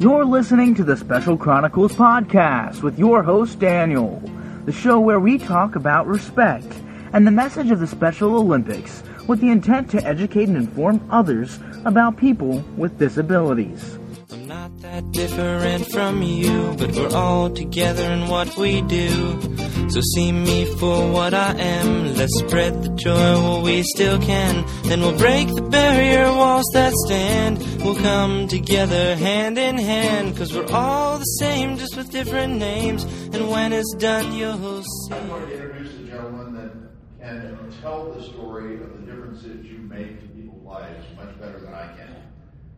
You're listening to the Special Chronicles podcast with your host, Daniel, the show where we talk about respect and the message of the Special Olympics with the intent to educate and inform others about people with disabilities. I'm not that different from you, but we're all together in what we do. So see me for what I am. Let's spread the joy while we still can. Then we'll break the barrier walls that stand. We'll come together hand in hand. Cause we're all the same, just with different names. And when it's done, you'll see. I'm going to introduce a gentleman that can tell the story of the differences you make to people's lives much better than I can.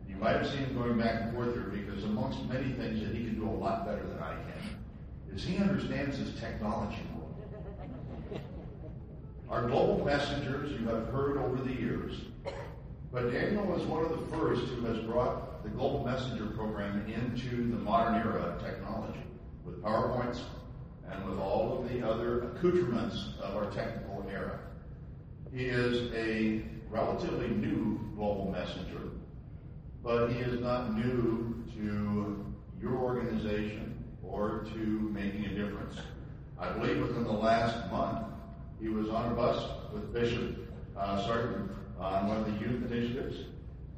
You might have seen him going back and forth here because amongst many things that he can do a lot better than I can, is he understands his technology. Our global messengers you have heard over the years, but Daniel is one of the first who has brought the global messenger program into the modern era of technology with PowerPoints and with all of the other accoutrements of our technical era. He is a relatively new global messenger but he is not new to your organization or to making a difference. I believe within the last month, he was on a bus with Bishop uh, Sartain on one of the youth initiatives.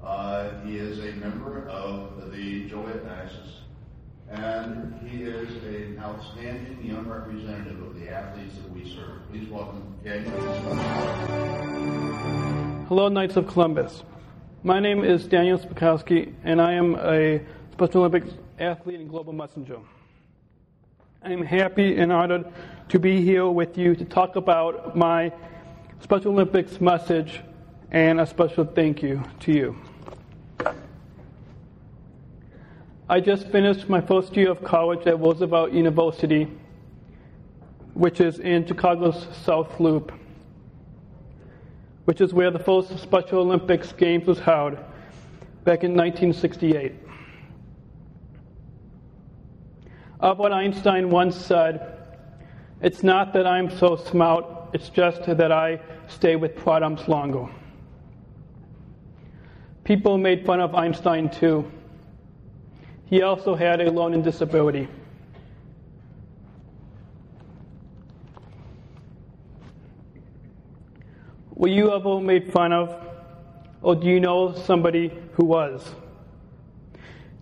Uh, he is a member of the Joliet Diocese, and he is an outstanding young representative of the athletes that we serve. Please welcome Daniel. Hello, Knights of Columbus. My name is Daniel Spakowski, and I am a Special Olympics athlete and global messenger. I am happy and honored to be here with you to talk about my Special Olympics message and a special thank you to you. I just finished my first year of college at Roosevelt University, which is in Chicago's South Loop which is where the first Special Olympics Games was held back in 1968. Albert Einstein once said, It's not that I'm so smart, it's just that I stay with problems longer. People made fun of Einstein too. He also had a learning disability. Were you ever made fun of? Or do you know somebody who was?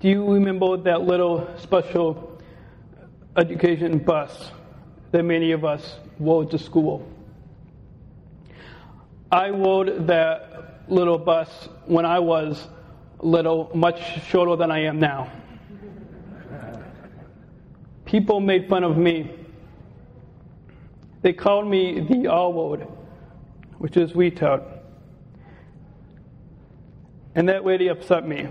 Do you remember that little special education bus that many of us rode to school? I rode that little bus when I was little, much shorter than I am now. People made fun of me. They called me the R word which is retard. And that really upset me.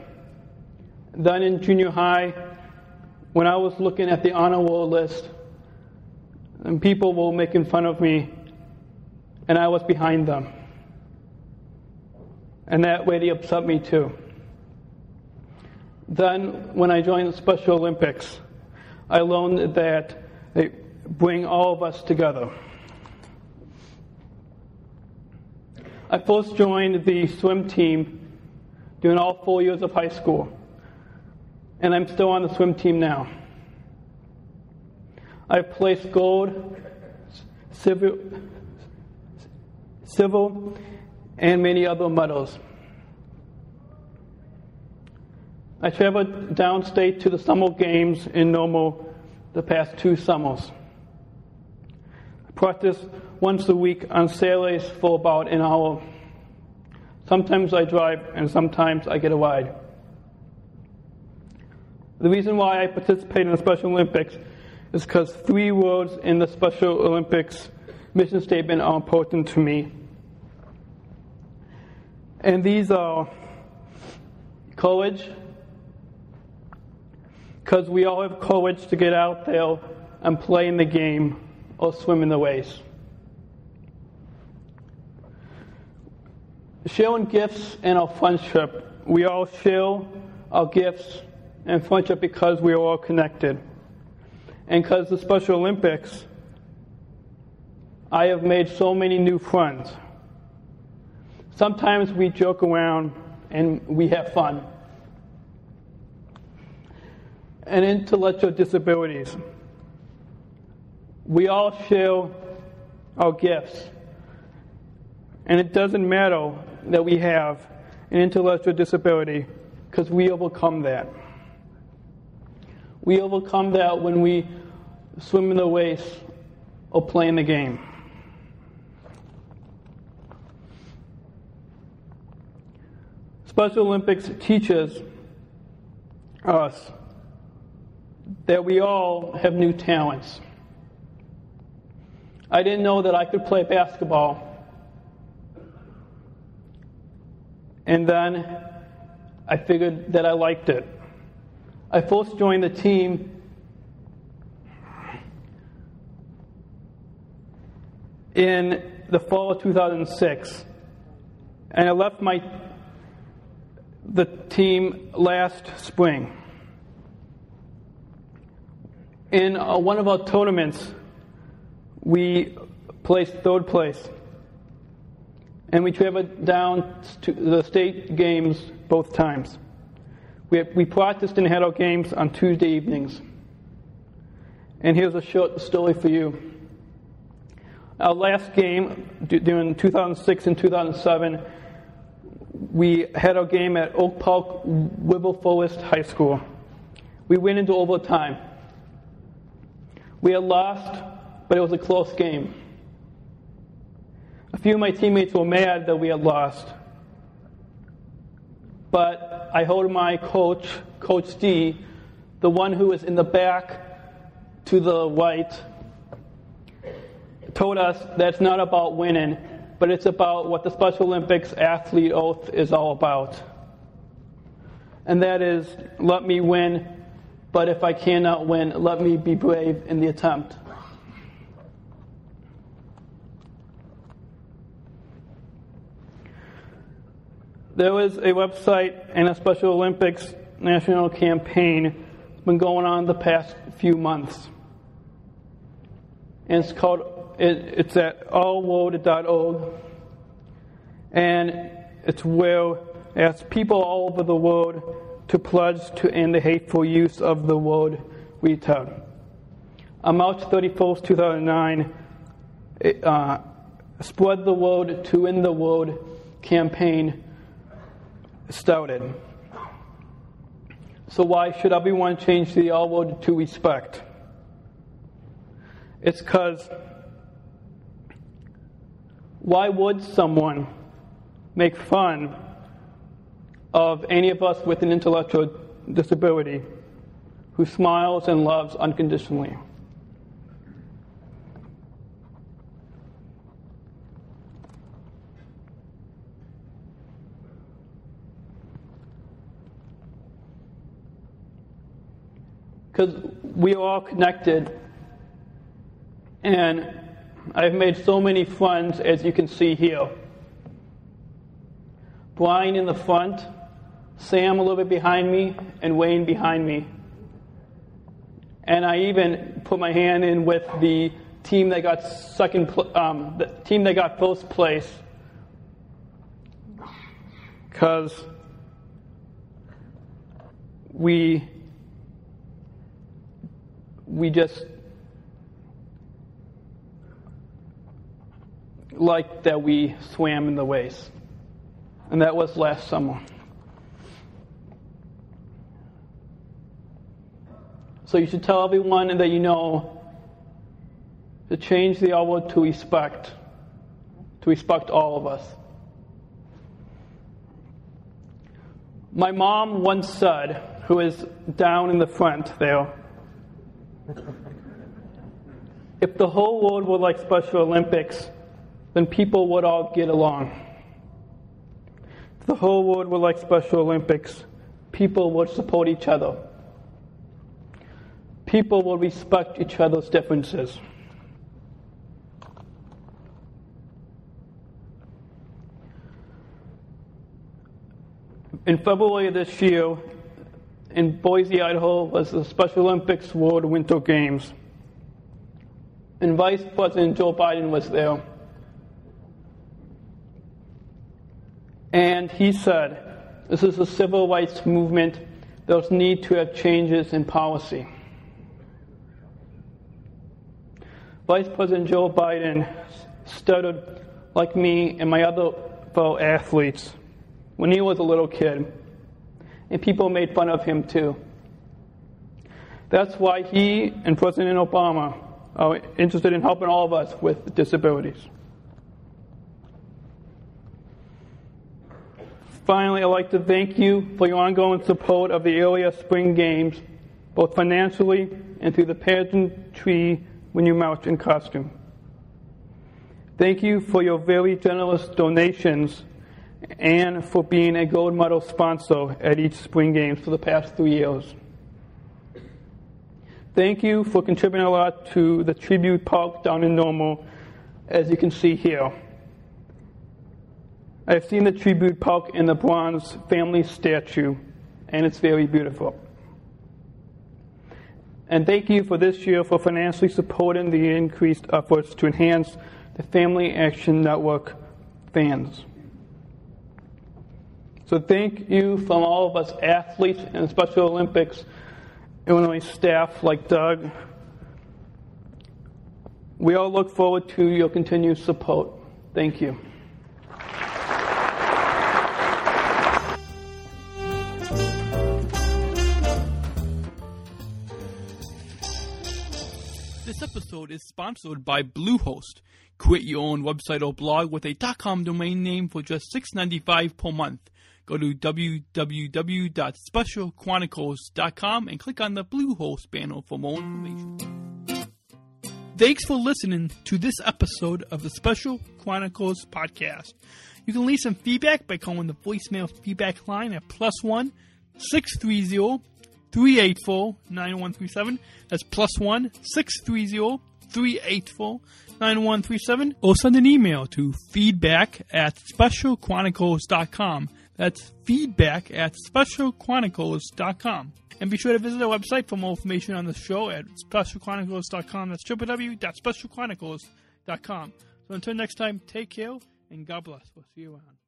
Then in junior high, when I was looking at the honor roll list, and people were making fun of me, and I was behind them. And that really upset me too. Then, when I joined the Special Olympics, I learned that they bring all of us together. I first joined the swim team during all four years of high school, and I'm still on the swim team now. I've placed gold, silver, silver, and many other medals. I traveled downstate to the summer games in Normal the past two summers. I practice once a week on Saturdays for about an hour. Sometimes I drive and sometimes I get a ride. The reason why I participate in the Special Olympics is because three words in the Special Olympics mission statement are important to me. And these are courage, because we all have courage to get out there and play in the game or swim in the race. sharing gifts and our friendship. We all share our gifts and friendship because we are all connected. And because the Special Olympics, I have made so many new friends. Sometimes we joke around and we have fun. and intellectual disabilities. We all share our gifts, and it doesn't matter that we have an intellectual disability because we overcome that. We overcome that when we swim in the race or play in the game. Special Olympics teaches us that we all have new talents. I didn't know that I could play basketball. And then I figured that I liked it. I first joined the team in the fall of 2006. And I left my the team last spring. In uh, one of our tournaments, we placed third place. And we traveled down to the state games both times. We, we practiced and had our games on Tuesday evenings. And here's a short story for you. Our last game during 2006 and 2007, we had our game at Oak Park River Forest High School. We went into overtime. We had lost, but it was a close game. A few of my teammates were mad that we had lost. But I heard my coach, Coach D, the one who is in the back to the right, told us that it's not about winning, but it's about what the Special Olympics athlete oath is all about. And that is let me win, but if I cannot win, let me be brave in the attempt. There was a website and a Special Olympics national campaign that's been going on the past few months. And it's called it, it's at r-word.org. And it's where it asks people all over the world to pledge to end the hateful use of the word retard. On March 31st, 2009, it, uh, Spread the Word to End the Word campaign started. So, why should everyone change the word to respect? It's because why would someone make fun of any of us with an intellectual disability who smiles and loves unconditionally? Because we are all connected and I've made so many friends, as you can see here. Brian in the front, Sam a little bit behind me, and Wayne behind me. And I even put my hand in with the team that got second, um, the team that got first place, because we we just like that we swam in the waves. And that was last summer. So you should tell everyone that you know to change the hour to respect, to respect all of us. My mom once said, who is down in the front there, if the whole world were like Special Olympics, then people would all get along. If the whole world were like Special Olympics, people would support each other. People would respect each other's differences. In February this year, in Boise, Idaho, was the Special Olympics World Winter Games. And Vice President Joe Biden was there. And he said, This is a civil rights movement there's need to have changes in policy. Vice President Joe Biden stuttered like me and my other fellow athletes when he was a little kid, and people made fun of him too. That's why he and President Obama are interested in helping all of us with disabilities. Finally, I'd like to thank you for your ongoing support of the earlier spring games, both financially and through the pageantry when you march in costume. Thank you for your very generous donations and for being a gold medal sponsor at each spring games for the past three years. Thank you for contributing a lot to the tribute park down in Normal, as you can see here. I've seen the tribute park and the bronze family statue, and it's very beautiful. And thank you for this year for financially supporting the increased efforts to enhance the Family Action Network fans. So thank you from all of us athletes and Special Olympics, Illinois staff like Doug. We all look forward to your continued support. Thank you. This episode is sponsored by Bluehost. Create your own website or blog with a .com domain name for just $6.95 per month. Go to www.specialchronicles.com and click on the Bluehost banner for more information. Thanks for listening to this episode of the Special Chronicles podcast. You can leave some feedback by calling the voicemail feedback line at plus one six three zero 384 9137. That's plus one 630 384 9137. Or send an email to feedback at specialchronicles.com. That's feedback at specialchronicles.com. And be sure to visit our website for more information on the show at specialchronicles.com. That's www.specialchronicles.com. So until next time, take care and God bless. We'll see you around.